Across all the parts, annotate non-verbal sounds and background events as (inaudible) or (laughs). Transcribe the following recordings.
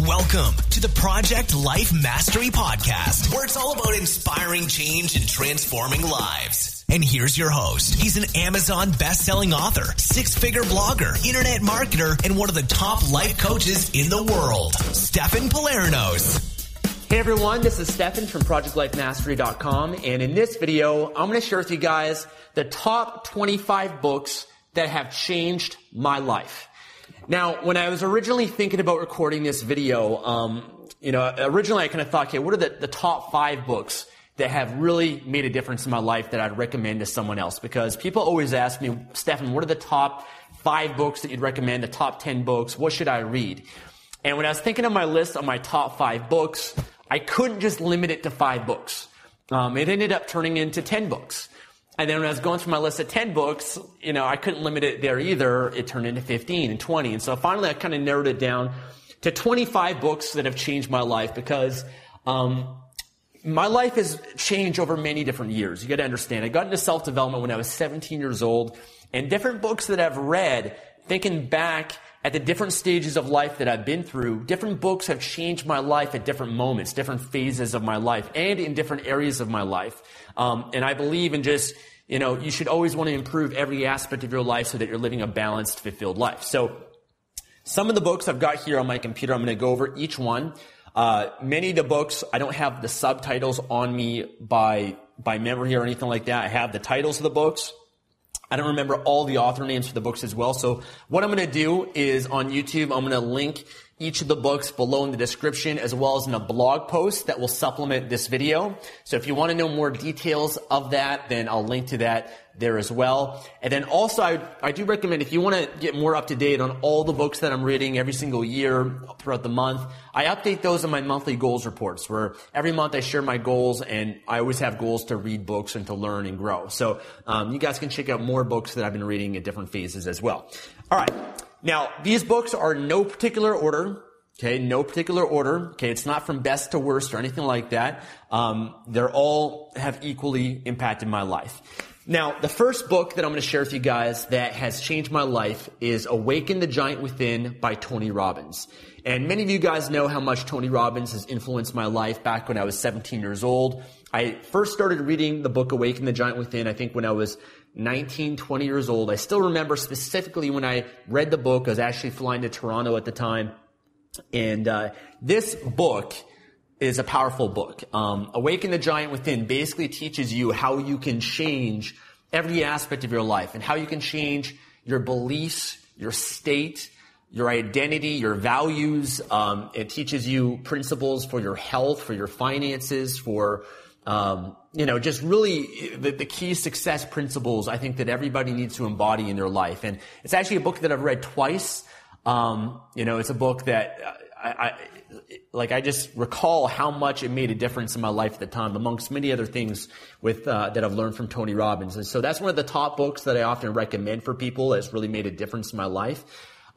Welcome to the Project Life Mastery Podcast, where it's all about inspiring change and transforming lives. And here's your host. He's an Amazon best-selling author, six-figure blogger, internet marketer, and one of the top life coaches in the world, Stefan Pylarinos. Hey everyone, this is Stefan from ProjectLifeMastery.com, and in this video, I'm going to share with you guys the top 25 books that have changed my life. Now, when I was originally thinking about recording this video, um, you know, originally I kind of thought, okay, what are the, the top five books that have really made a difference in my life that I'd recommend to someone else? Because people always ask me, Stefan, what are the top five books that you'd recommend, the top 10 books? What should I read? And when I was thinking of my list of my top five books, I couldn't just limit it to five books. Um, it ended up turning into 10 books. And then when I was going through my list of 10 books, you know, I couldn't limit it there either. It turned into 15 and 20. And so finally I kind of narrowed it down to 25 books that have changed my life because, um, my life has changed over many different years. You got to understand. I got into self-development when I was 17 years old and different books that I've read, thinking back at the different stages of life that I've been through, different books have changed my life at different moments, different phases of my life, and in different areas of my life. Um, and I believe in just, you know, you should always want to improve every aspect of your life so that you're living a balanced, fulfilled life. So, some of the books I've got here on my computer, I'm going to go over each one. Uh, many of the books, I don't have the subtitles on me by by memory or anything like that. I have the titles of the books. I don't remember all the author names for the books as well. So what I'm going to do is on YouTube, I'm going to link each of the books below in the description as well as in a blog post that will supplement this video. So if you want to know more details of that, then I'll link to that there as well. And then also I, I do recommend if you want to get more up to date on all the books that I'm reading every single year throughout the month, I update those in my monthly goals reports where every month I share my goals and I always have goals to read books and to learn and grow. So um, you guys can check out more books that I've been reading at different phases as well. All right. Now, these books are no particular order. Okay, no particular order. Okay, it's not from best to worst or anything like that. Um, they're all have equally impacted my life. Now, the first book that I'm going to share with you guys that has changed my life is Awaken the Giant Within by Tony Robbins. And many of you guys know how much Tony Robbins has influenced my life back when I was 17 years old. I first started reading the book Awaken the Giant Within, I think when I was 19, 20 years old. I still remember specifically when I read the book. I was actually flying to Toronto at the time. And uh, this book is a powerful book. Um, Awaken the Giant Within basically teaches you how you can change every aspect of your life and how you can change your beliefs, your state, your identity, your values. Um, it teaches you principles for your health, for your finances, for um, you know, just really the, the, key success principles I think that everybody needs to embody in their life. And it's actually a book that I've read twice. Um, you know, it's a book that I, I, like I just recall how much it made a difference in my life at the time, amongst many other things with uh, that I've learned from Tony Robbins. And so that's one of the top books that I often recommend for people. That's really made a difference in my life.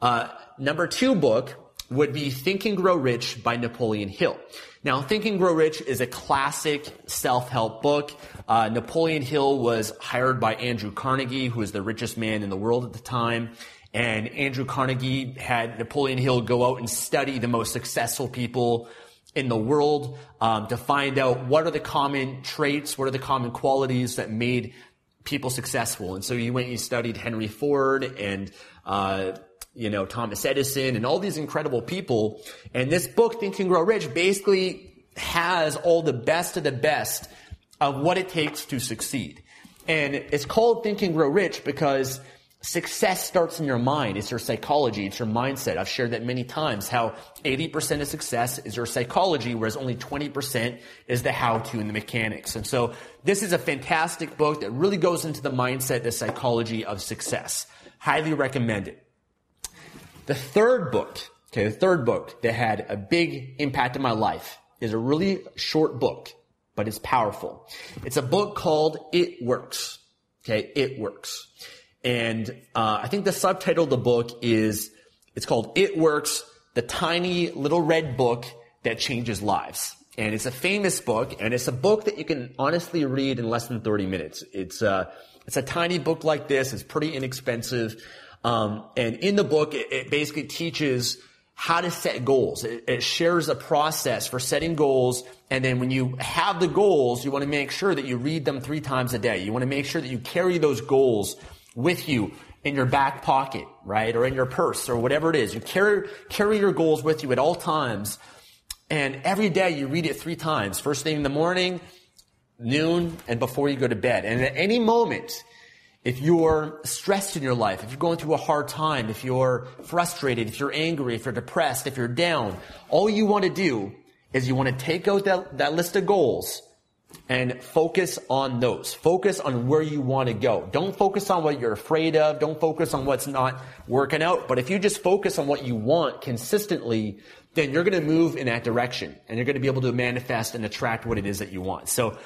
Uh, number two book would be Think and Grow Rich by Napoleon Hill. Now, Think and Grow Rich is a classic self-help book. Uh, Napoleon Hill was hired by Andrew Carnegie, who was the richest man in the world at the time. And Andrew Carnegie had Napoleon Hill go out and study the most successful people in the world um, to find out what are the common traits, what are the common qualities that made people successful. And so you went, you studied Henry Ford and, uh, you know, Thomas Edison and all these incredible people. And this book, Think and Grow Rich, basically has all the best of the best of what it takes to succeed. And it's called Think and Grow Rich because Success starts in your mind. It's your psychology. It's your mindset. I've shared that many times how 80% of success is your psychology, whereas only 20% is the how to and the mechanics. And so this is a fantastic book that really goes into the mindset, the psychology of success. Highly recommend it. The third book, okay, the third book that had a big impact in my life is a really short book, but it's powerful. It's a book called It Works. Okay, It Works. And uh, I think the subtitle of the book is it's called It Works, the tiny little red book that changes lives. And it's a famous book, and it's a book that you can honestly read in less than 30 minutes. It's uh, it's a tiny book like this. It's pretty inexpensive. Um, and in the book, it, it, basically teaches how to set goals. It, it, shares a process for setting goals. And then when you have the goals, you want to make sure that you read them three times a day. You want to make sure that you carry those goals with you in your back pocket, right? Or in your purse or whatever it is. You carry, carry your goals with you at all times. And every day you read it three times. First thing in the morning, noon, and before you go to bed. And at any moment, if you're stressed in your life, if you're going through a hard time, if you're frustrated, if you're angry, if you're depressed, if you're down, all you want to do is you want to take out that, that list of goals and focus on those. Focus on where you want to go. Don't focus on what you're afraid of. Don't focus on what's not working out. But if you just focus on what you want consistently, then you're going to move in that direction and you're going to be able to manifest and attract what it is that you want. So,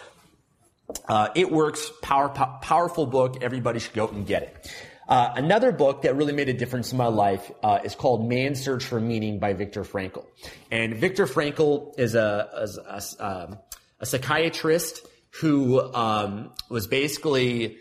uh, it works. Power, po- powerful book. Everybody should go and get it. Uh, another book that really made a difference in my life uh, is called Man's Search for Meaning by Viktor Frankl. And Viktor Frankl is a, a, a um, a psychiatrist who um, was basically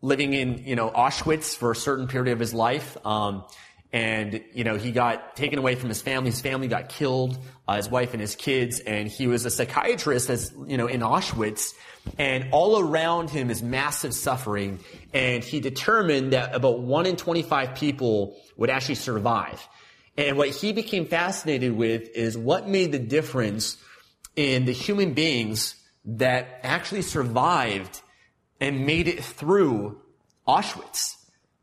living in you know Auschwitz for a certain period of his life. Um, and you know he got taken away from his family. His family got killed, uh, his wife and his kids, and he was a psychiatrist, as you know, in Auschwitz. And all around him is massive suffering. And he determined that about one in twenty-five people would actually survive. And what he became fascinated with is what made the difference in the human beings that actually survived and made it through Auschwitz.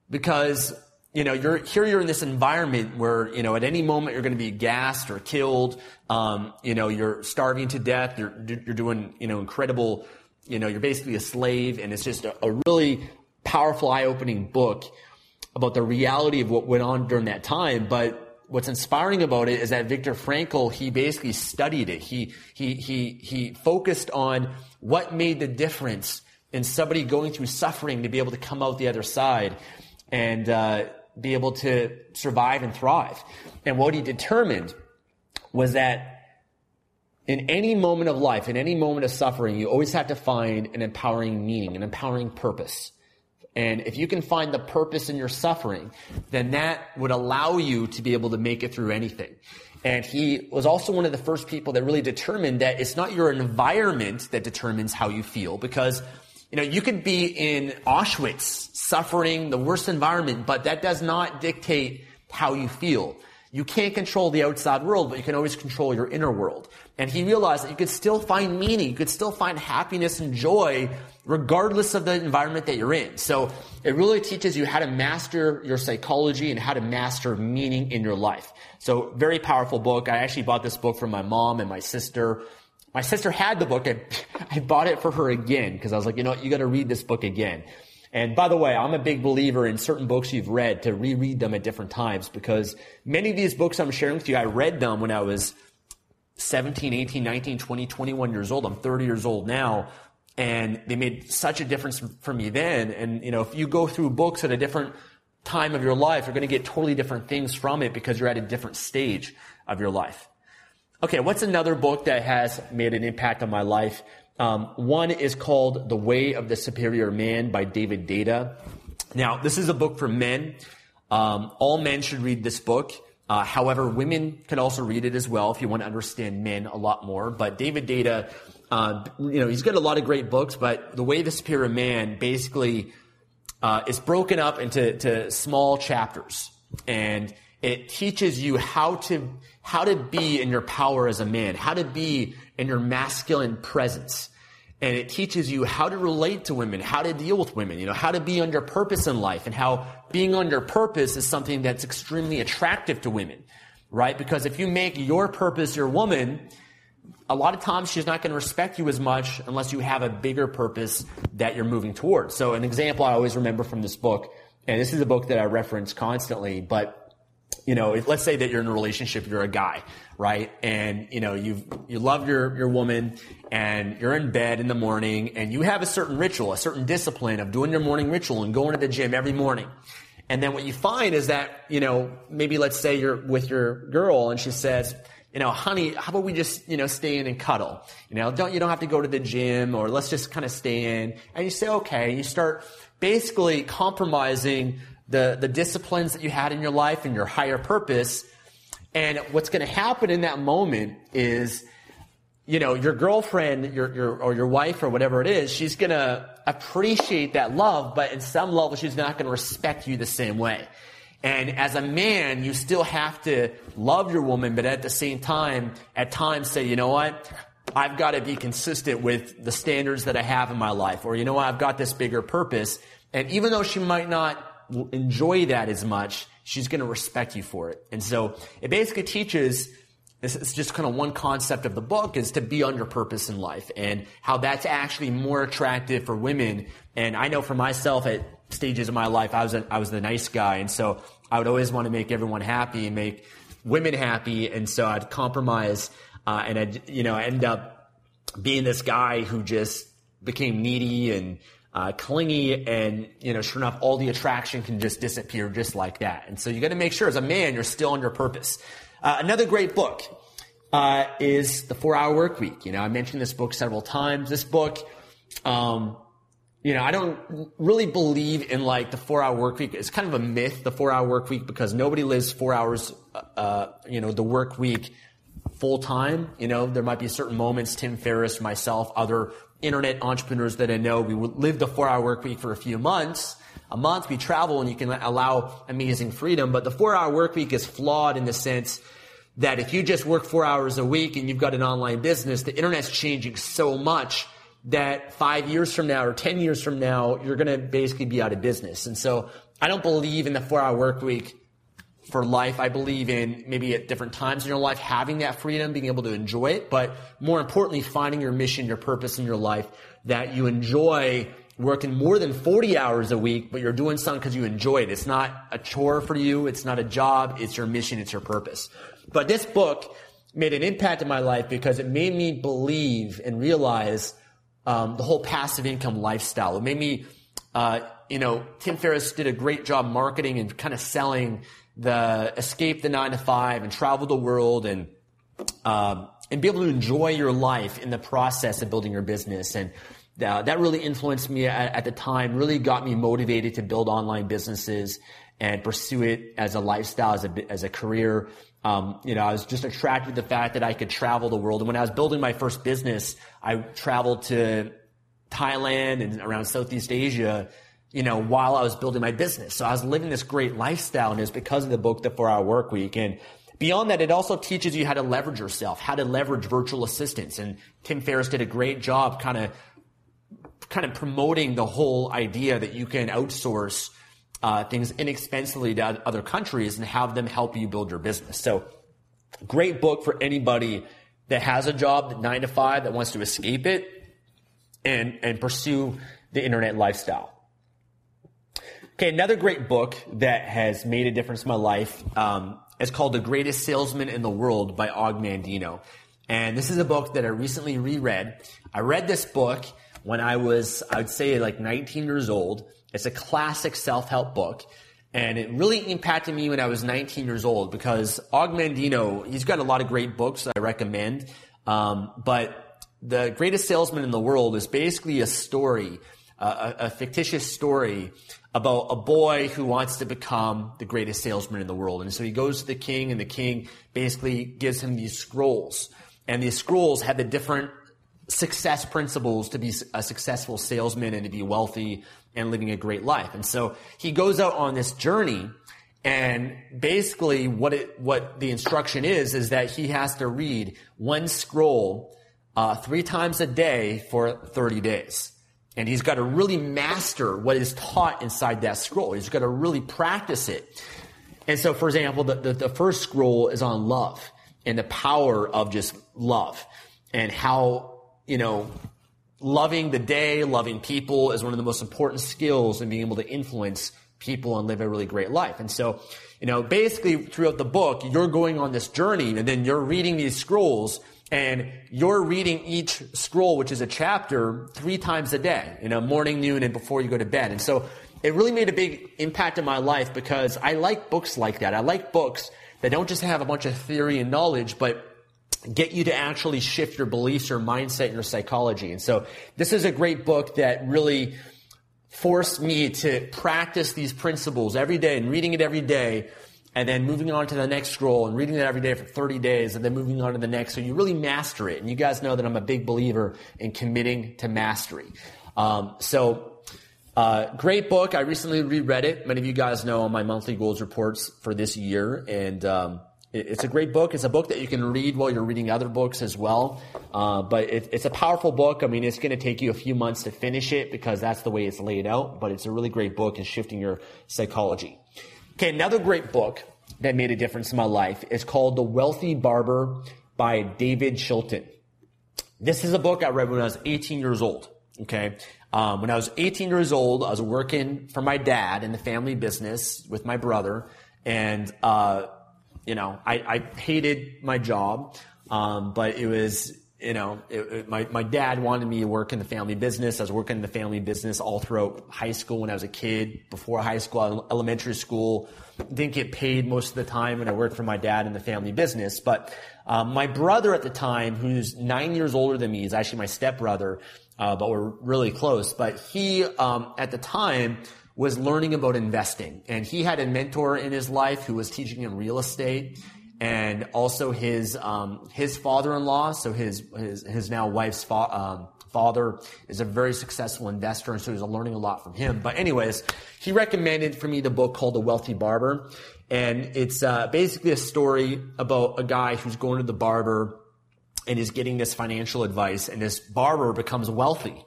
Because, you know, you're, here you're in this environment where, you know, at any moment you're going to be gassed or killed. Um, you know, you're starving to death. You're, you're doing, you know, incredible, you know, you're basically a slave. And it's just a, a really powerful, eye-opening book about the reality of what went on during that time. But what's inspiring about it is that Viktor Frankl, he basically studied it. He, he, he, he focused on what made the difference in somebody going through suffering to be able to come out the other side and, uh, be able to survive and thrive. And what he determined was that in any moment of life, in any moment of suffering, you always have to find an empowering meaning, an empowering purpose. And if you can find the purpose in your suffering, then that would allow you to be able to make it through anything. And he was also one of the first people that really determined that it's not your environment that determines how you feel because you know, you could be in Auschwitz suffering the worst environment, but that does not dictate how you feel. You can't control the outside world, but you can always control your inner world. And he realized that you could still find meaning, you could still find happiness and joy regardless of the environment that you're in. So it really teaches you how to master your psychology and how to master meaning in your life. So very powerful book. I actually bought this book from my mom and my sister. My sister had the book. I, (laughs) I bought it for her again because I was like, you know what, you got to read this book again. And by the way, I'm a big believer in certain books you've read to reread them at different times because many of these books I'm sharing with you, I read them when I was 17, 18, 19, 20, 21 years old. I'm 30 years old now and they made such a difference for me then. And, you know, if you go through books at a different time of your life, you're going to get totally different things from it because you're at a different stage of your life. Okay, what's another book that has made an impact on my life? Um, one is called The Way of the Superior Man by David Deida. Now, this is a book for men. Um, all men should read this book. Uh, however, women can also read it as well if you want to understand men a lot more. But David Deida, uh, you know, he's got a lot of great books, but The Way of the Superior Man basically uh, is broken up into small chapters. And it teaches you how to, how to be in your power as a man, how to be in your masculine presence. And it teaches you how to relate to women, how to deal with women, you know, how to be on your purpose in life and how being on your purpose is something that's extremely attractive to women, right? Because if you make your purpose your woman, a lot of times she's not going to respect you as much unless you have a bigger purpose that you're moving towards. So an example I always remember from this book, and this is a book that I reference constantly, but you know, let's say that you're in a relationship, you're a guy, right? And, you know, you you love your, your woman and you're in bed in the morning and you have a certain ritual, a certain discipline of doing your morning ritual and going to the gym every morning. And then what you find is that, you know, maybe let's say you're with your girl and she says, you know, honey, how about we just, you know, stay in and cuddle? You know, don't, you don't have to go to the gym or let's just kind of stay in. And you say, okay. You start basically compromising the, the disciplines that you had in your life and your higher purpose. And what's going to happen in that moment is, you know, your girlfriend, your, your, or your wife or whatever it is, she's going to appreciate that love, but in some level, she's not going to respect you the same way. And as a man, you still have to love your woman, but at the same time, at times say, you know what? I've got to be consistent with the standards that I have in my life. Or, you know what? I've got this bigger purpose. And even though she might not enjoy that as much, she's going to respect you for it. And so it basically teaches this is just kind of one concept of the book is to be on your purpose in life and how that's actually more attractive for women. And I know for myself at stages of my life, I was a, I was the nice guy. And so I would always want to make everyone happy and make women happy. And so I'd compromise, uh, and I'd, you know, end up being this guy who just became needy and, uh, clingy and, you know, sure enough, all the attraction can just disappear just like that. And so you got to make sure as a man, you're still on your purpose. Uh, another great book, uh, is The Four Hour Work Week. You know, I mentioned this book several times. This book, um, you know, I don't really believe in like the four hour work week. It's kind of a myth, the four hour work week, because nobody lives four hours, uh, you know, the work week full time. You know, there might be certain moments, Tim Ferriss, myself, other internet entrepreneurs that I know, we live the four hour work week for a few months. A month we travel and you can allow amazing freedom, but the four hour work week is flawed in the sense that if you just work four hours a week and you've got an online business, the internet's changing so much that five years from now or 10 years from now, you're going to basically be out of business. And so I don't believe in the four hour work week for life. I believe in maybe at different times in your life having that freedom, being able to enjoy it, but more importantly, finding your mission, your purpose in your life that you enjoy working more than 40 hours a week, but you're doing something because you enjoy it. It's not a chore for you. It's not a job. It's your mission. It's your purpose. But this book made an impact in my life because it made me believe and realize um, the whole passive income lifestyle. It made me, uh, you know, Tim Ferriss did a great job marketing and kind of selling the escape the nine to five and travel the world and uh, and be able to enjoy your life in the process of building your business. And uh, that really influenced me at, at, the time. Really got me motivated to build online businesses and pursue it as a lifestyle, as a as a career. Um, you know, I was just attracted to the fact that I could travel the world. And when I was building my first business, I traveled to Thailand and around Southeast Asia you know, while I was building my business. So I was living this great lifestyle and it's because of the book, The Four Hour Work Week. And beyond that, it also teaches you how to leverage yourself, how to leverage virtual assistants. And Tim Ferriss did a great job kind of, kind of promoting the whole idea that you can outsource uh, things inexpensively to other countries and have them help you build your business. So great book for anybody that has a job that nine to five that wants to escape it and, and pursue the internet lifestyle. Okay, another great book that has made a difference in my life um, is called The Greatest Salesman in the World by Og Mandino. And this is a book that I recently reread. I read this book when I was, I would say, like 19 years old. It's a classic self-help book. And it really impacted me when I was 19 years old because Og Mandino, he's got a lot of great books that I recommend. Um, but The Greatest Salesman in the World is basically a story, a, a fictitious story about a boy who wants to become the greatest salesman in the world. And so he goes to the king and the king basically gives him these scrolls. And these scrolls have the different success principles to be a successful salesman and to be wealthy and living a great life. And so he goes out on this journey and basically what it, what the instruction is, is that he has to read one scroll, uh, three times a day for 30 days. And he's got to really master what is taught inside that scroll. He's got to really practice it. And so, for example, the, the, the first scroll is on love and the power of just love and how, you know, loving the day, loving people is one of the most important skills in being able to influence people and live a really great life. And so, you know, basically throughout the book, you're going on this journey and then you're reading these scrolls and you're reading each scroll, which is a chapter, three times a day, you know, morning, noon, and before you go to bed. And so it really made a big impact in my life because I like books like that. I like books that don't just have a bunch of theory and knowledge, but get you to actually shift your beliefs, your mindset, your psychology. And so this is a great book that really forced me to practice these principles every day and reading it every day and then moving on to the next scroll and reading that every day for 30 days and then moving on to the next. So you really master it. And you guys know that I'm a big believer in committing to mastery. Um, so uh, great book. I recently reread it. Many of you guys know on my monthly goals reports for this year. And um, it, it's a great book. It's a book that you can read while you're reading other books as well. Uh, but it, it's a powerful book. I mean, it's going to take you a few months to finish it because that's the way it's laid out. But it's a really great book in shifting your psychology. Okay, another great book that made a difference in my life is called The Wealthy Barber by David Chilton. This is a book I read when I was 18 years old. Okay. Um, when I was 18 years old, I was working for my dad in the family business with my brother. And, uh, you know, I, I, hated my job. Um, but it was, you know, it, it, my, my dad wanted me to work in the family business. I was working in the family business all throughout high school when I was a kid, before high school, elementary school. Didn't get paid most of the time when I worked for my dad in the family business. But um, my brother at the time, who's nine years older than me, is actually my stepbrother, uh, but we're really close. But he, um, at the time, was learning about investing. And he had a mentor in his life who was teaching him real estate and also his um, his father-in-law, so his his his now wife's fa- um, father is a very successful investor, and so he's learning a lot from him. But anyways, he recommended for me the book called The Wealthy Barber, and it's uh, basically a story about a guy who's going to the barber and is getting this financial advice, and this barber becomes wealthy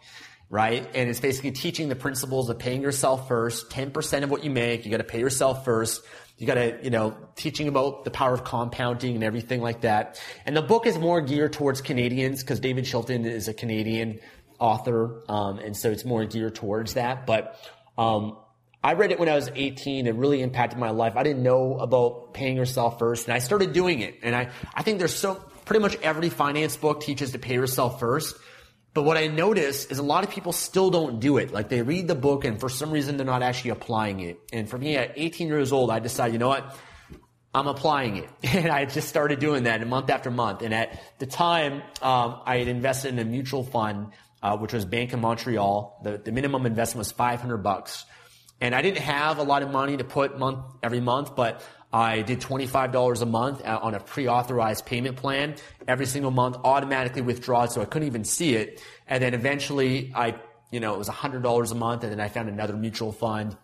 right? And it's basically teaching the principles of paying yourself first, 10% of what you make, you got to pay yourself first. You got to, you know, teaching about the power of compounding and everything like that. And the book is more geared towards Canadians because David Chilton is a Canadian author, um, and so it's more geared towards that. But um, I read it when I was 18. It really impacted my life. I didn't know about paying yourself first, and I started doing it. And I, I think there's so pretty much every finance book teaches to pay yourself first. But what I notice is a lot of people still don't do it. Like they read the book and for some reason they're not actually applying it. And for me at 18 years old, I decided, you know what? I'm applying it. (laughs) And I just started doing that month after month. And at the time, um, I had invested in a mutual fund, uh, which was Bank of Montreal. The, the minimum investment was 500 bucks. And I didn't have a lot of money to put month every month, but I did $25 a month on a pre-authorized payment plan. Every single month automatically withdraws so I couldn't even see it. And then eventually I, you know, it was $100 a month and then I found another mutual fund.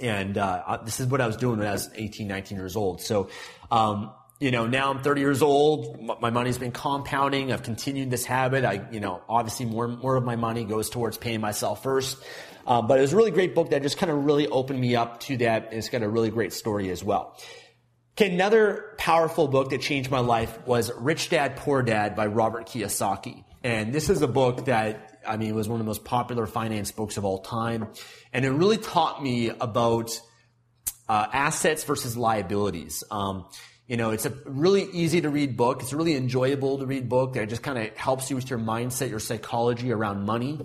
And, uh, this is what I was doing when I was 18, 19 years old. So, um, you know, now I'm 30 years old. My money's been compounding. I've continued this habit. I, you know, obviously more, more of my money goes towards paying myself first. Um, but it was a really great book that just kind of really opened me up to that. And It's got a really great story as well. Okay, another powerful book that changed my life was Rich Dad Poor Dad by Robert Kiyosaki. And this is a book that, I mean, was one of the most popular finance books of all time. And it really taught me about uh, assets versus liabilities. Um, you know, it's a really easy to read book. It's a really enjoyable to read book that just kind of helps you with your mindset, your psychology around money.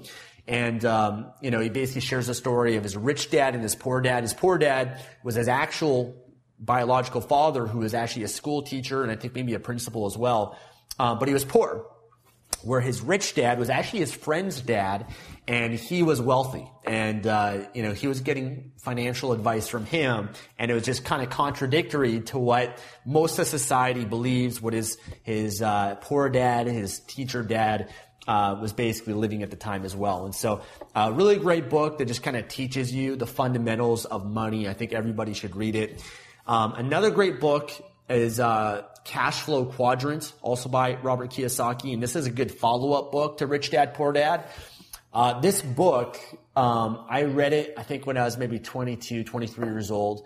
And, um, you know, he basically shares the story of his rich dad and his poor dad. His poor dad was his actual biological father, who was actually a school teacher and I think maybe a principal as well. Uh, but he was poor. Where his rich dad was actually his friend's dad, and he was wealthy, and uh, you know he was getting financial advice from him, and it was just kind of contradictory to what most of society believes. what his uh, poor dad, his teacher dad, uh, was basically living at the time as well. And so, a uh, really great book that just kind of teaches you the fundamentals of money. I think everybody should read it. Um, another great book is uh, Cash Flow Quadrant, also by Robert Kiyosaki, and this is a good follow-up book to Rich Dad Poor Dad. Uh, this book, um, I read it, I think when I was maybe 22, 23 years old.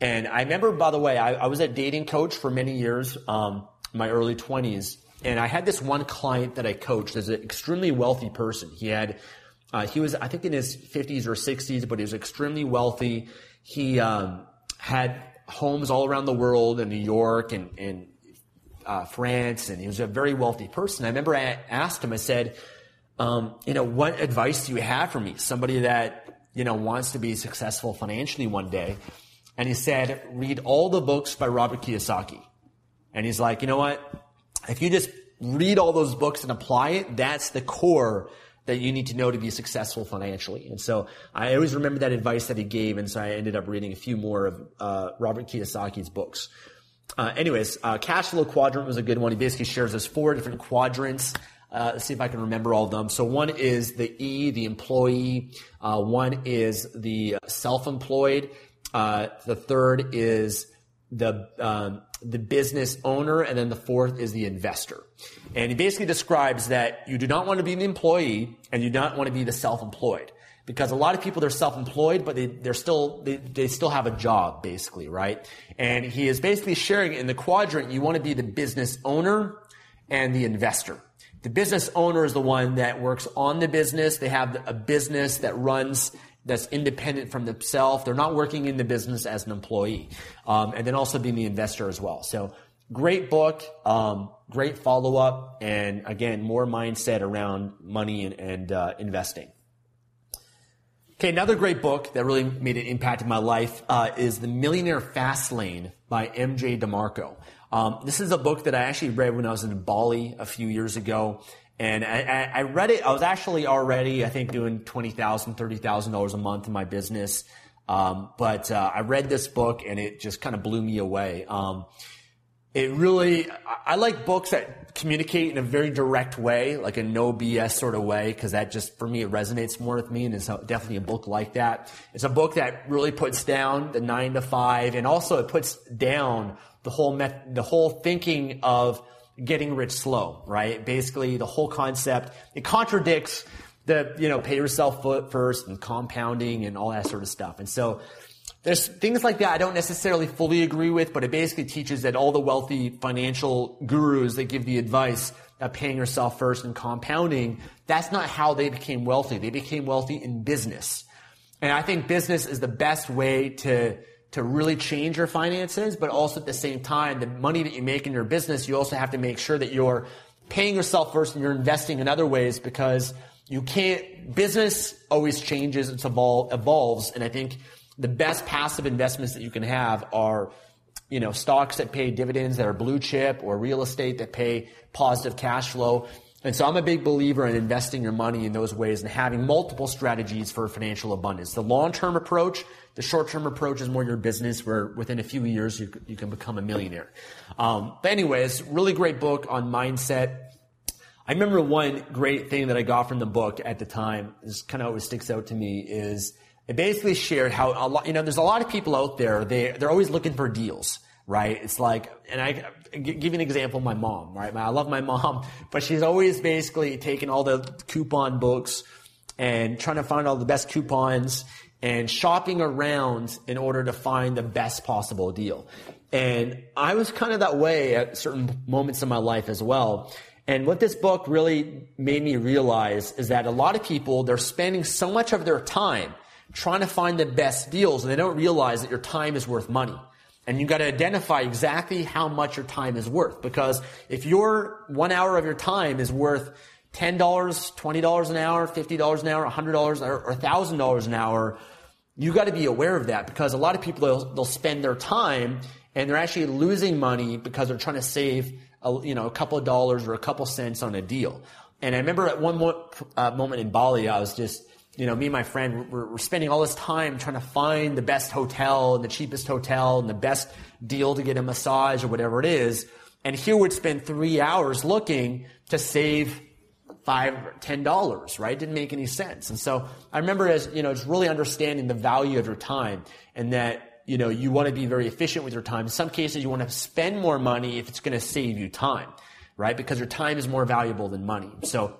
And I remember, by the way, I, I was a dating coach for many years, um, my early 20s. And I had this one client that I coached as an extremely wealthy person. He had, uh, he was, I think in his 50s or 60s, but he was extremely wealthy. He, um, had homes all around the world in New York and, and uh, France, and he was a very wealthy person. I remember I asked him, I said, um, you know, what advice do you have for me? Somebody that, you know, wants to be successful financially one day. And he said, read all the books by Robert Kiyosaki. And he's like, you know what? If you just read all those books and apply it, that's the core that you need to know to be successful financially. And so I always remember that advice that he gave. And so I ended up reading a few more of uh, Robert Kiyosaki's books. Uh, anyways, uh, cash flow quadrant was a good one. He basically shares us four different quadrants. Uh, let's see if I can remember all of them. So one is the E, the employee. Uh, one is the self-employed. Uh, the third is the um, the business owner, and then the fourth is the investor. And he basically describes that you do not want to be the employee and you do not want to be the self-employed. Because a lot of people, they're self-employed, but they, they're still, they, they still have a job, basically, right? And he is basically sharing in the quadrant, you want to be the business owner and the investor. The business owner is the one that works on the business. They have a business that runs that's independent from themselves. They're not working in the business as an employee. Um, and then also being the investor as well. So great book, um, great follow up, and again, more mindset around money and, and uh, investing. Okay, another great book that really made an impact in my life uh, is The Millionaire Fast Lane by MJ DeMarco. Um, this is a book that I actually read when I was in Bali a few years ago. And I, I, read it. I was actually already, I think, doing twenty thousand, thirty thousand dollars a month in my business. Um, but uh, I read this book and it just kind of blew me away. Um, it really, I like books that communicate in a very direct way, like a no BS sort of way, because that just, for me, it resonates more with me, and it's definitely a book like that. It's a book that really puts down the nine to five, and also it puts down the whole met- the whole thinking of getting rich slow, right? Basically, the whole concept, it contradicts the, you know, pay yourself first and compounding and all that sort of stuff. And so there's things like that I don't necessarily fully agree with, but it basically teaches that all the wealthy financial gurus that give the advice of paying yourself first and compounding, that's not how they became wealthy. They became wealthy in business. And I think business is the best way to to really change your finances, but also at the same time, the money that you make in your business, you also have to make sure that you're paying yourself first and you're investing in other ways because you can't, business always changes, it's evol- evolves. And I think the best passive investments that you can have are, you know, stocks that pay dividends that are blue chip or real estate that pay positive cash flow. And so I'm a big believer in investing your money in those ways and having multiple strategies for financial abundance. The long-term approach the short-term approach is more your business where within a few years you, you can become a millionaire. Um, but anyways, really great book on mindset. I remember one great thing that I got from the book at the time, this kind of always sticks out to me, is it basically shared how a lot, you know, there's a lot of people out there, they, they're always looking for deals, right? It's like, and I give you an example, my mom, right? I love my mom, (laughs) but she's always basically taking all the coupon books and trying to find all the best coupons and shopping around in order to find the best possible deal. And I was kind of that way at certain moments in my life as well. And what this book really made me realize is that a lot of people, they're spending so much of their time trying to find the best deals and they don't realize that your time is worth money. And you got to identify exactly how much your time is worth because if your one hour of your time is worth $10, $20 an hour, $50 an hour, $100 or $1,000 an hour, you got to be aware of that because a lot of people, they'll, they'll spend their time and they're actually losing money because they're trying to save a, you know, a couple of dollars or a couple cents on a deal. And I remember at one mo- uh, moment in Bali, I was just, you know, me and my friend were, were spending all this time trying to find the best hotel and the cheapest hotel and the best deal to get a massage or whatever it is. And here would spend three hours looking to save five, ten dollars, right? Didn't make any sense. And so I remember as, you know, just really understanding the value of your time and that, you know, you want to be very efficient with your time. In some cases, you want to spend more money if it's going to save you time, right? Because your time is more valuable than money. So,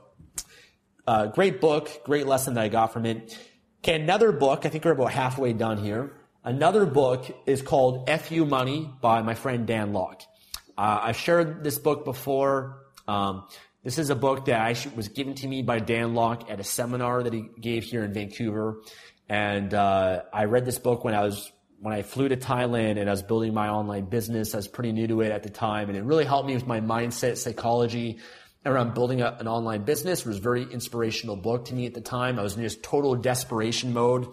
uh, great book, great lesson that I got from it. Okay, another book, I think we're about halfway done here. Another book is called FU Money by my friend Dan Lok. Uh, I've shared this book before. Um, this is a book that I was given to me by Dan Lok at a seminar that he gave here in Vancouver. And uh, I read this book when I was when I flew to Thailand and I was building my online business. I was pretty new to it at the time, and it really helped me with my mindset, psychology around building a, an online business. It was a very inspirational book to me at the time. I was in just total desperation mode,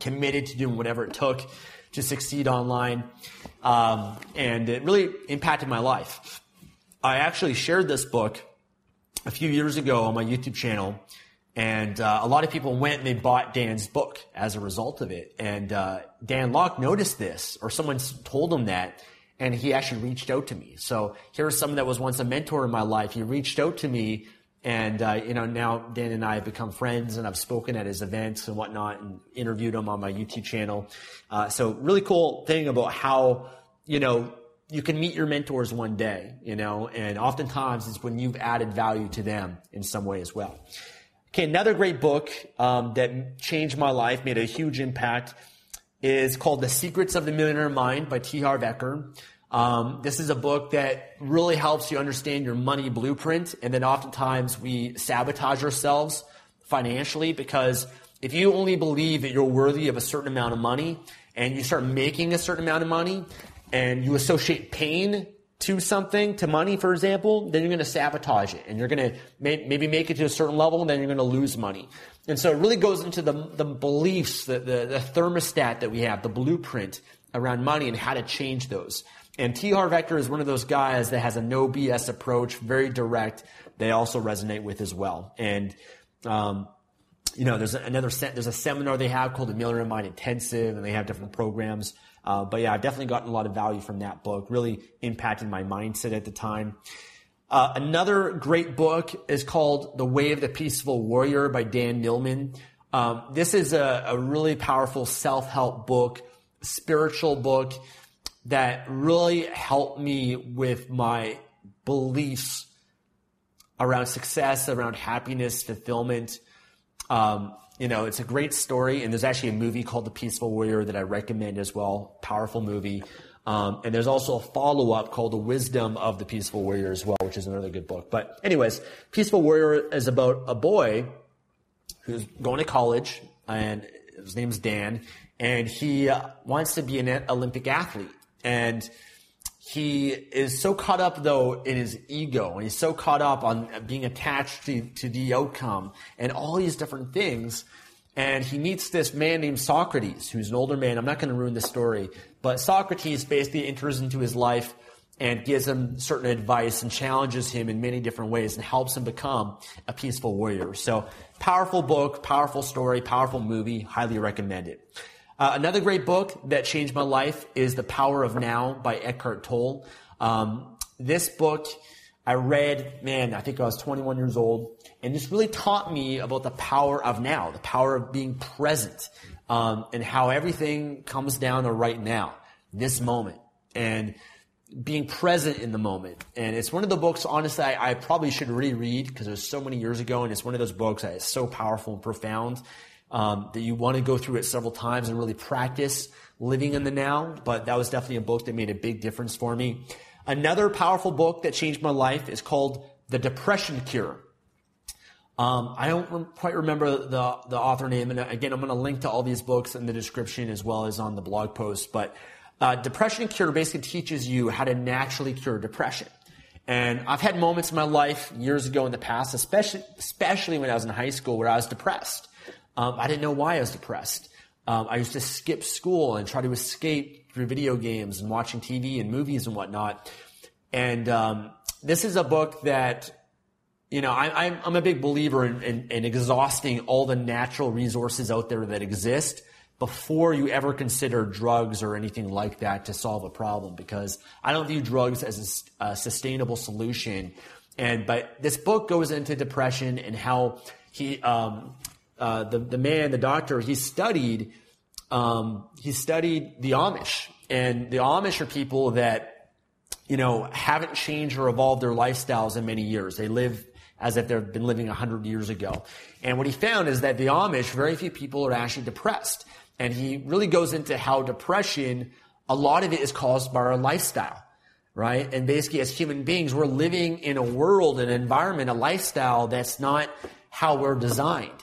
committed to doing whatever it took to succeed online, um, and it really impacted my life. I actually shared this book a few years ago on my YouTube channel. And uh, a lot of people went and they bought Dan's book as a result of it. And uh, Dan Lok noticed this, or someone told him that, and he actually reached out to me. So here's someone that was once a mentor in my life. He reached out to me, and uh, you know now Dan and I have become friends, and I've spoken at his events and whatnot, and interviewed him on my YouTube channel. Uh, so really cool thing about how you know you can meet your mentors one day, you know, and oftentimes it's when you've added value to them in some way as well. Okay, another great book um, that changed my life, made a huge impact, is called The Secrets of the Millionaire Mind by T. Harv Eker. Um, this is a book that really helps you understand your money blueprint, and then oftentimes we sabotage ourselves financially because if you only believe that you're worthy of a certain amount of money and you start making a certain amount of money, and you associate pain to something, to money, for example, then you're going to sabotage it and you're going to may, maybe make it to a certain level and then you're going to lose money. And so it really goes into the, the beliefs, the, the, the thermostat that we have, the blueprint around money and how to change those. And T. Harv Eker is one of those guys that has a no BS approach, very direct. They also resonate with as well. And, um, you know, there's another, there's a seminar they have called the Millionaire Mind Intensive and they have different programs. Uh, but yeah, I've definitely gotten a lot of value from that book. Really impacted my mindset at the time. Uh, another great book is called The Way of the Peaceful Warrior by Dan Millman. Um, this is a, a really powerful self-help book, spiritual book that really helped me with my beliefs around success, around happiness, fulfillment. Um, you know, it's a great story, and there's actually a movie called The Peaceful Warrior that I recommend as well. Powerful movie. Um, and there's also a follow up called The Wisdom of the Peaceful Warrior as well, which is another good book. But, anyways, Peaceful Warrior is about a boy who's going to college, and his name's Dan, and he uh, wants to be an Olympic athlete. And he is so caught up though in his ego and he's so caught up on being attached to, to the outcome and all these different things and he meets this man named Socrates, who's an older man. I'm not going to ruin the story, but Socrates basically enters into his life and gives him certain advice and challenges him in many different ways and helps him become a peaceful warrior. So, powerful book, powerful story, powerful movie. Highly recommend it. Uh, another great book that changed my life is The Power of Now by Eckhart Tolle. Um, this book I read, man, I think I was 21 years old, and this really taught me about the power of now, the power of being present, um, and how everything comes down to right now, this moment, and being present in the moment. And it's one of the books, honestly, I, I probably should reread because it was so many years ago, and it's one of those books that is so powerful and profound um, that you want to go through it several times and really practice living in the now. But that was definitely a book that made a big difference for me. Another powerful book that changed my life is called The Depression Cure. Um, I don't re- quite remember the the author name, and again, I'm going to link to all these books in the description as well as on the blog post. But uh, Depression Cure basically teaches you how to naturally cure depression. And I've had moments in my life years ago in the past, especially, especially when I was in high school where I was depressed. Um, I didn't know why I was depressed. Um, I used to skip school and try to escape through video games and watching TV and movies and whatnot. And um, this is a book that, you know, I, am a big believer in, in, in exhausting all the natural resources out there that exist before you ever consider drugs or anything like that to solve a problem because I don't view drugs as a, a sustainable solution. And but this book goes into depression and how he um, uh, the the man the doctor he studied um, he studied the Amish and the Amish are people that you know haven't changed or evolved their lifestyles in many years. They live as if they've been living 100 years ago. And what he found is that the Amish, very few people are actually depressed. And he really goes into how depression, a lot of it is caused by our lifestyle, right? And basically, as human beings, we're living in a world, an environment, a lifestyle that's not how we're designed.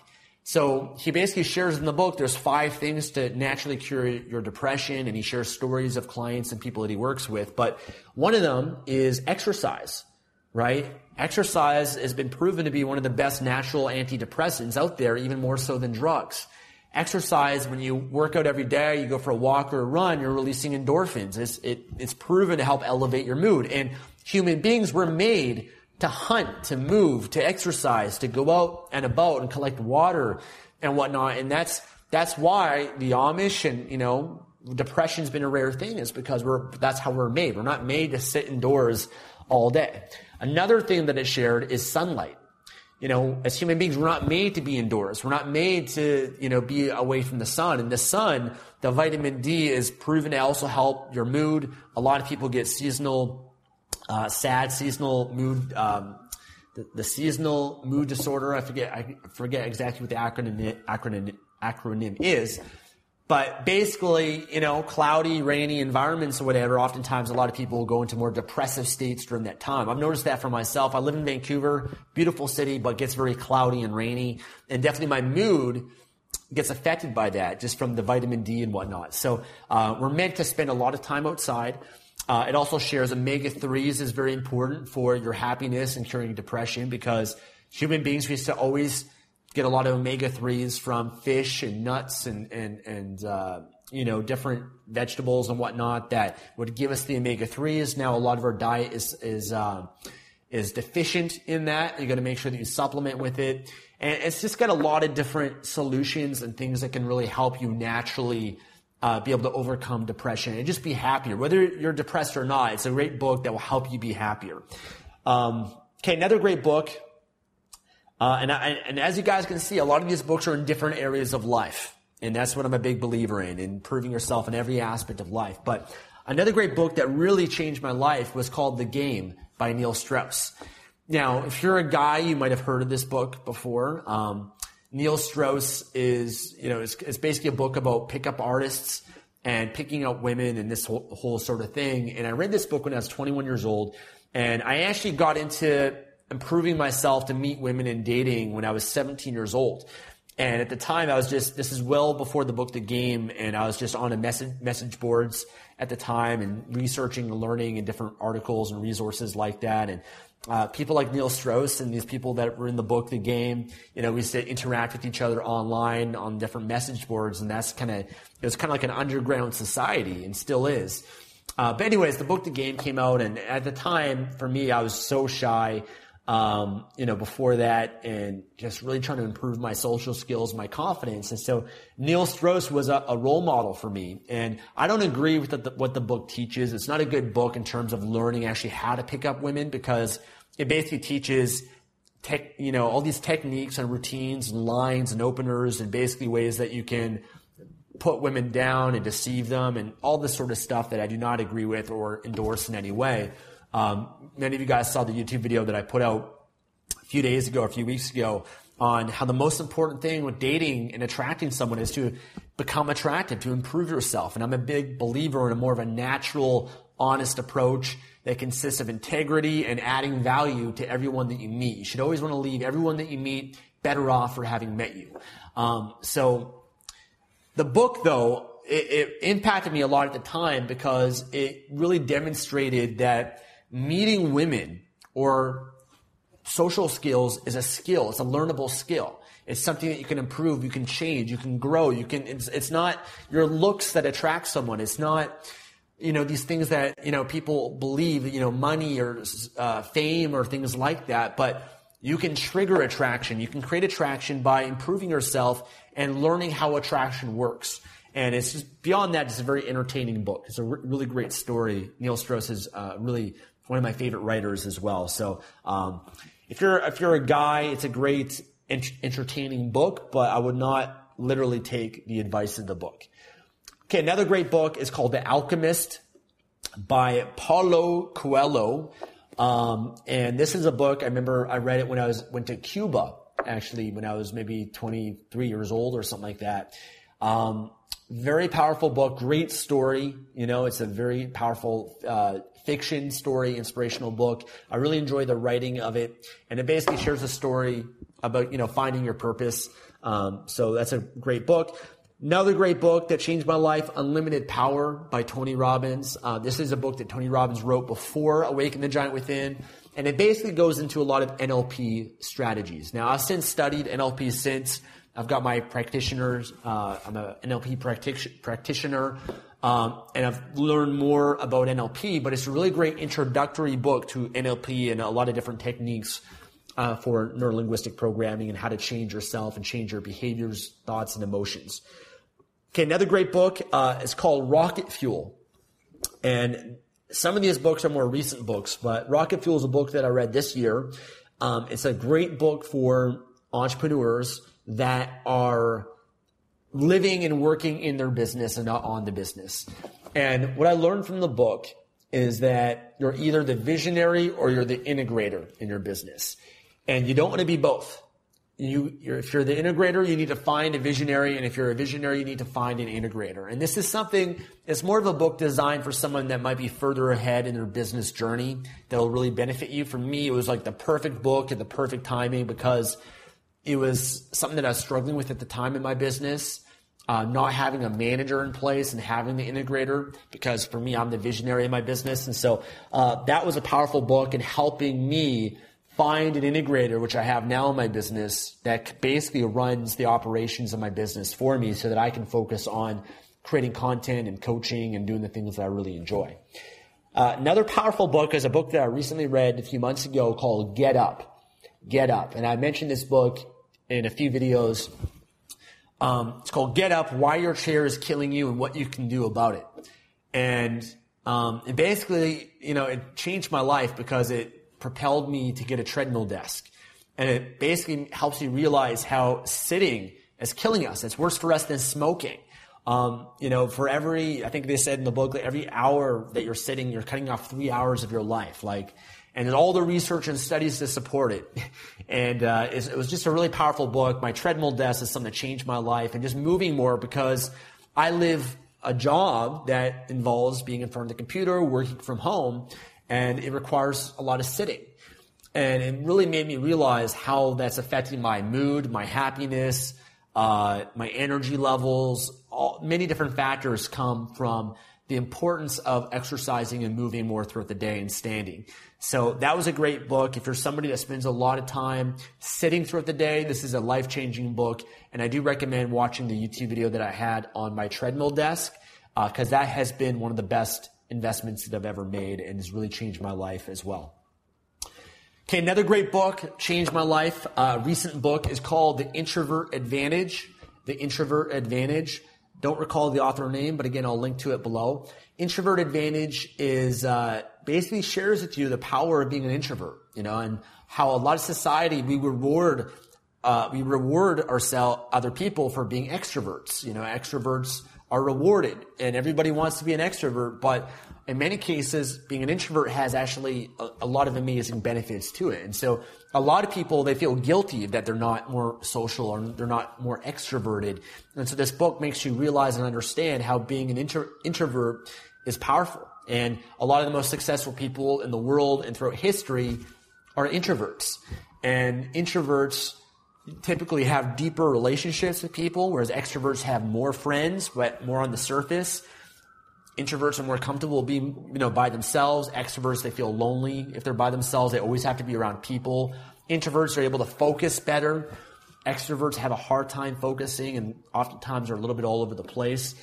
So he basically shares in the book, there's five things to naturally cure your depression, and he shares stories of clients and people that he works with. But one of them is exercise, right? Exercise has been proven to be one of the best natural antidepressants out there, even more so than drugs. Exercise, when you work out every day, you go for a walk or a run, you're releasing endorphins. It's, it, it's proven to help elevate your mood. And human beings were made to hunt, to move, to exercise, to go out and about and collect water and whatnot. And that's, that's why the Amish and, you know, depression's been a rare thing is because we're, that's how we're made. We're not made to sit indoors all day. Another thing that it shared is sunlight you know, as human beings, we're not made to be indoors. We're not made to, you know, be away from the sun. And the sun, the vitamin D is proven to also help your mood. A lot of people get seasonal, uh, sad seasonal mood, um, the, seasonal mood disorder. I forget, I forget exactly what the acronym, acronym, acronym is. But basically, you know, cloudy, rainy environments or whatever, oftentimes a lot of people will go into more depressive states during that time. I've noticed that for myself. I live in Vancouver, beautiful city, but gets very cloudy and rainy. And definitely my mood gets affected by that just from the vitamin D and whatnot. So, uh, we're meant to spend a lot of time outside. Uh, it also shares omega 3s is very important for your happiness and curing depression because human beings used to always get a lot of omega threes from fish and nuts and and and uh, you know different vegetables and whatnot that would give us the omega threes. Now a lot of our diet is is uh, is deficient in that. You got to make sure that you supplement with it, and it's just got a lot of different solutions and things that can really help you naturally. Uh, be able to overcome depression and just be happier. Whether you're depressed or not, it's a great book that will help you be happier. Um, okay, another great book uh, and, I, and as you guys can see, a lot of these books are in different areas of life. And that's what I'm a big believer in, improving yourself in every aspect of life. But another great book that really changed my life was called The Game by Neil Strauss. Now, if you're a guy, you might have heard of this book before. Um, Neil Strauss is, you know, it's, it's, basically a book about pickup artists and picking up women and this whole, whole sort of thing. And I read this book when I was 21 years old. And I actually got into improving myself to meet women and dating when I was 17 years old. And at the time, I was just, this is well before the book The Game, and I was just on a message, message boards at the time and researching and learning and different articles and resources like that. And uh, people like Neil Strauss and these people that were in the book The Game, you know, we used to interact with each other online on different message boards, and that's kind of, it was kind of like an underground society, and still is. Uh, but anyways, the book The Game came out, and at the time, for me, I was so shy um, you know, before that and just really trying to improve my social skills, my confidence. And so Neil Strauss was a, a role model for me. And I don't agree with the, what the book teaches. It's not a good book in terms of learning actually how to pick up women because it basically teaches tech, you know, all these techniques and routines and lines and openers and basically ways that you can put women down and deceive them and all this sort of stuff that I do not agree with or endorse in any way. Um, many of you guys saw the YouTube video that I put out a few days ago, or a few weeks ago, on how the most important thing with dating and attracting someone is to become attractive, to improve yourself. And I'm a big believer in a more of a natural, honest approach that consists of integrity and adding value to everyone that you meet. You should always want to leave everyone that you meet better off for having met you. Um, so the book, though, it, it impacted me a lot at the time because it really demonstrated that meeting women or social skills is a skill. It's a learnable skill. It's something that you can improve, you can change, you can grow, you can, it's, it's not your looks that attract someone. It's not, you know, these things that, you know, people believe, you know, money or uh, fame or things like that, but you can trigger attraction. You can create attraction by improving yourself and learning how attraction works. And it's just beyond that, it's a very entertaining book. It's a re- really great story. Neil Strauss is uh, really one of my favorite writers as well. So um, if you're if you're a guy, it's a great ent- entertaining book, but I would not literally take the advice of the book. Okay, another great book is called The Alchemist by Paulo Coelho. Um, and this is a book I remember I read it when I was went to Cuba actually when I was maybe 23 years old or something like that. Um, very powerful book, great story. You know, it's a very powerful uh, fiction story, inspirational book. I really enjoy the writing of it, and it basically shares a story about you know finding your purpose. Um, so that's a great book. Another great book that changed my life, Unlimited Power by Tony Robbins. Uh, this is a book that Tony Robbins wrote before Awaken the Giant Within, and it basically goes into a lot of NLP strategies. Now, I've since studied NLP since. I've got my practitioners. Uh, I'm an NLP practic- practitioner, um, and I've learned more about NLP. But it's a really great introductory book to NLP and a lot of different techniques uh, for neurolinguistic programming and how to change yourself and change your behaviors, thoughts, and emotions. Okay, another great book uh, is called Rocket Fuel, and some of these books are more recent books, but Rocket Fuel is a book that I read this year. Um, it's a great book for entrepreneurs that are living and working in their business and not on the business. And what I learned from the book is that you're either the visionary or you're the integrator in your business. And you don't want to be both. You, you're, if you're the integrator, you need to find a visionary. And if you're a visionary, you need to find an integrator. And this is something, it's more of a book designed for someone that might be further ahead in their business journey that'll really benefit you. For me, it was like the perfect book at the perfect timing because it was something that I was struggling with at the time in my business. Uh, not having a manager in place and having the integrator because for me, I'm the visionary in my business. And so uh, that was a powerful book in helping me find an integrator, which I have now in my business, that basically runs the operations of my business for me so that I can focus on creating content and coaching and doing the things that I really enjoy. Uh, another powerful book is a book that I recently read a few months ago called Get Up. Get Up. And I mentioned this book in a few videos. Um, it's called Get Up, Why Your Chair is Killing You and What You Can Do About It. And um, it basically, you know, it changed my life because it propelled me to get a treadmill desk. And it basically helps you realize how sitting is killing us. It's worse for us than smoking. Um, you know, for every, I think they said in the book, every hour that you're sitting, you're cutting off three hours of your life. Like, and all the research and studies to support it. (laughs) And uh, it was just a really powerful book. My treadmill desk is something that changed my life and just moving more because I live a job that involves being in front of the computer, working from home, and it requires a lot of sitting. And it really made me realize how that's affecting my mood, my happiness, uh, my energy levels. All, many different factors come from the importance of exercising and moving more throughout the day and standing. So that was a great book. If you're somebody that spends a lot of time sitting throughout the day, this is a life-changing book. And I do recommend watching the YouTube video that I had on my treadmill desk, because uh, that has been one of the best investments that I've ever made and has really changed my life as well. Okay, another great book changed my life. Uh, recent book is called The Introvert Advantage. The Introvert Advantage. Don't recall the author name, but again, I'll link to it below. Introvert Advantage is uh, basically shares with you the power of being an introvert, you know, and how a lot of society we reward uh, we reward ourselves other people for being extroverts. You know, extroverts are rewarded, and everybody wants to be an extrovert, but in many cases, being an introvert has actually a, a, lot of amazing benefits to it. And so a lot of people, they feel guilty that they're not more social or they're not more extroverted. And so this book makes you realize and understand how being an introvert is powerful. And a lot of the most successful people in the world and throughout history are introverts. And introverts typically have deeper relationships with people, whereas extroverts have more friends, but more on the surface. Introverts are more comfortable being, you know, by themselves. Extroverts, they feel lonely if they're by themselves. They always have to be around people. Introverts are able to focus better. Extroverts have a hard time focusing and oftentimes are a little bit all over the place.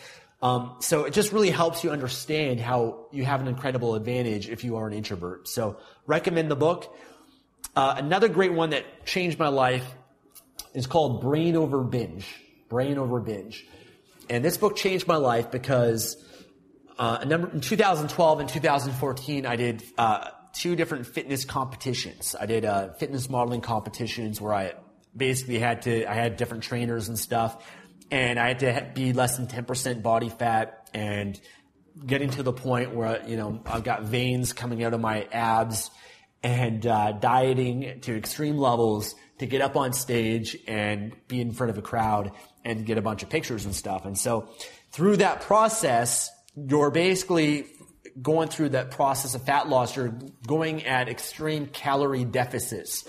Um, so it just really helps you understand how you have an incredible advantage if you are an introvert. So recommend the book. Uh, another great one that changed my life is called Brain Over Binge. Brain Over Binge. And this book changed my life because uh, number, in 2012 and 2014, I did uh, two different fitness competitions. I did uh, fitness modeling competitions where I basically had to, I had different trainers and stuff, and I had to be less than 10% body fat and getting to the point where, you know, I've got veins coming out of my abs and uh, dieting to extreme levels to get up on stage and be in front of a crowd and get a bunch of pictures and stuff. And so through that process, you're basically going through that process of fat loss. You're going at extreme calorie deficits,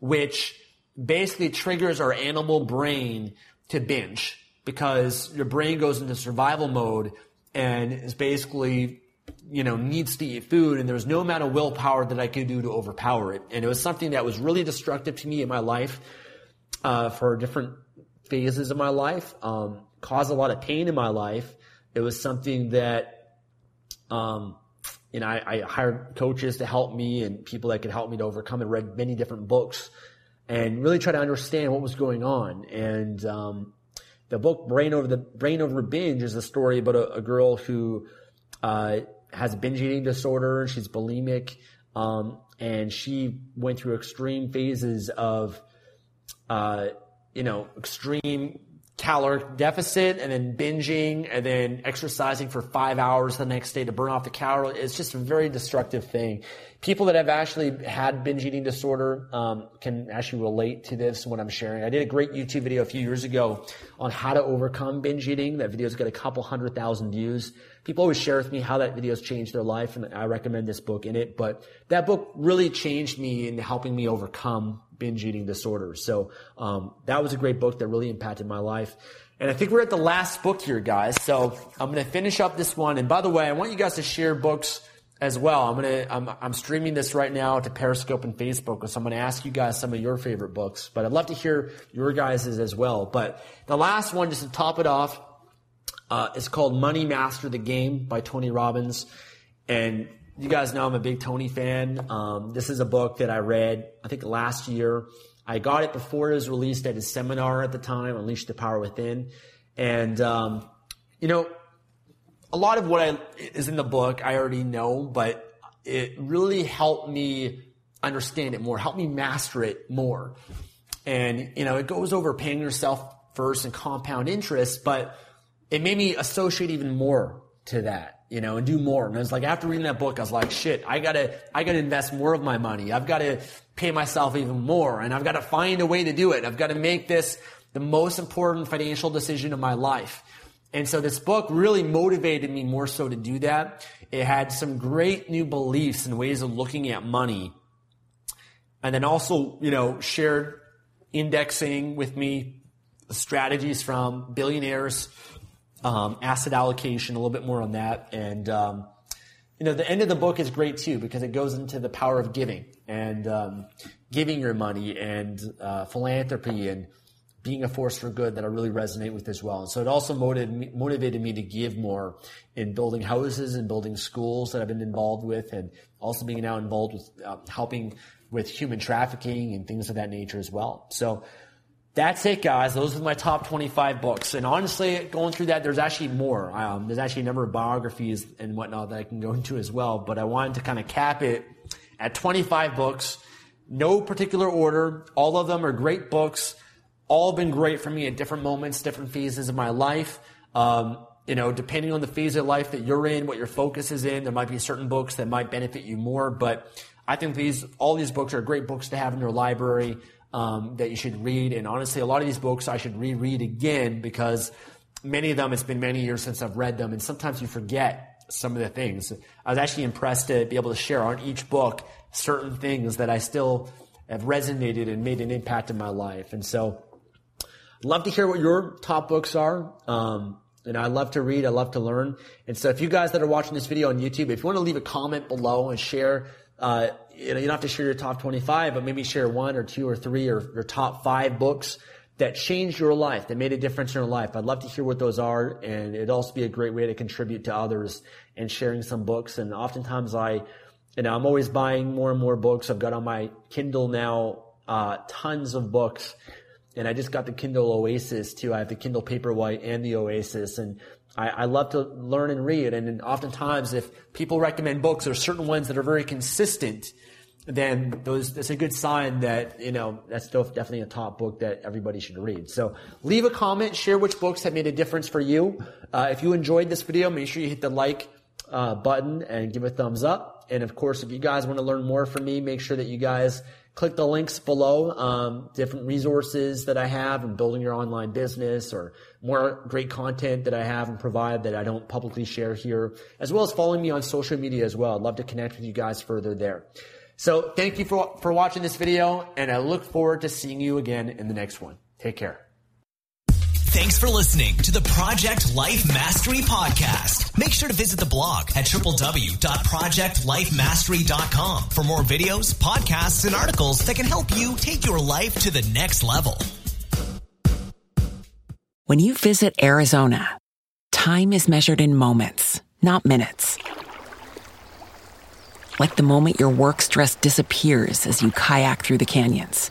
which basically triggers our animal brain to binge because your brain goes into survival mode and is basically you know, needs to eat food and there was no amount of willpower that I could do to overpower it. And it was something that was really destructive to me in my life, uh, for different phases of my life, um, caused a lot of pain in my life. It was something that, um, know, I, I hired coaches to help me and people that could help me to overcome and read many different books and really try to understand what was going on. And, um, the book Brain Over the Brain Over Binge is a story about a, a girl who, uh, has a binge eating disorder. and She's bulimic. Um, and she went through extreme phases of, uh, you know, extreme caloric deficit and then binging and then exercising for five hours the next day to burn off the calories. It's just a very destructive thing. People that have actually had binge eating disorder um, can actually relate to this, what I'm sharing. I did a great YouTube video a few years ago on how to overcome binge eating. That video's got a couple hundred thousand views people always share with me how that video has changed their life, and I recommend this book in it. But that book really changed me in helping me overcome binge eating disorders. So um, that was a great book that really impacted my life. And I think we're at the last book here, guys. So I'm going to finish up this one. And by the way, I want you guys to share books as well. I'm gonna I'm, I'm streaming this right now to Periscope and Facebook, so I'm gonna ask you guys some of your favorite books. But I'd love to hear your guys' as well. But the last one, just to top it off, uh, it's called Money Master the Game by Tony Robbins. And you guys know I'm a big Tony fan. Um, this is a book that I read, I think last year. I got it before it was released at his seminar at the time, Unleash the Power Within. And, um, you know, a lot of what I, is in the book I already know, but it really helped me understand it more, helped me master it more. And, you know, it goes over paying yourself first and compound interest, but it made me associate even more to that, you know, and do more. And it was like after reading that book, I was like, shit, I gotta, I gotta invest more of my money. I've got to pay myself even more, and I've got to find a way to do it. I've got to make this the most important financial decision of my life. And so this book really motivated me more so to do that. It had some great new beliefs and ways of looking at money. And then also, you know, shared indexing with me strategies from billionaires um, asset allocation, a little bit more on that. And, um, you know, the end of the book is great too because it goes into the power of giving and um, giving your money and uh, philanthropy and being a force for good that I really resonate with as well. And so it also motivated me, motivated me to give more in building houses and building schools that I've been involved with and also being now involved with uh, helping with human trafficking and things of that nature as well. So that's it, guys. Those are my top 25 books. And honestly, going through that, there's actually more. Um, there's actually a number of biographies and whatnot that I can go into as well. But I wanted to kind of cap it at 25 books. No particular order. All of them are great books. All been great for me at different moments, different phases of my life. Um, you know, depending on the phase of life that you're in, what your focus is in, there might be certain books that might benefit you more. But I think these, all these books are great books to have in your library um, that you should read. And honestly, a lot of these books I should reread again because many of them, it's been many years since I've read them. And sometimes you forget some of the things. I was actually impressed to be able to share on each book certain things that I still have resonated and made an impact in my life. And so, love to hear what your top books are. Um, And I love to read. I love to learn. And so if you guys that are watching this video on YouTube, if you want to leave a comment below and share, uh, you know, you don't have to share your top 25, but maybe share one or two or three or your top five books that changed your life, that made a difference in your life. I'd love to hear what those are. And it'd also be a great way to contribute to others and sharing some books. And oftentimes I, you know, I'm always buying more and more books. I've got on my Kindle now, uh, tons of books. And I just got the Kindle Oasis too. I have the Kindle Paperwhite and the Oasis. And I, I love to learn and read. And oftentimes if people recommend books, or certain ones that are very consistent then those that's a good sign that you know that's definitely a top book that everybody should read. So leave a comment, share which books have made a difference for you. Uh, if you enjoyed this video, make sure you hit the like uh, button and give a thumbs up. And of course, if you guys want to learn more from me, make sure that you guys click the links below, um, different resources that I have in building your online business or more great content that I have and provide that I don't publicly share here, as well as following me on social media as well. I'd love to connect with you guys further there. So thank you for, for watching this video, and I look forward to seeing you again in the next one. Take care. Thanks for listening to the Project Life Mastery Podcast. Make sure to visit the blog at www.projectlifemastery.com for more videos, podcasts, and articles that can help you take your life to the next level. When you visit Arizona, time is measured in moments, not minutes like the moment your work stress disappears as you kayak through the canyons.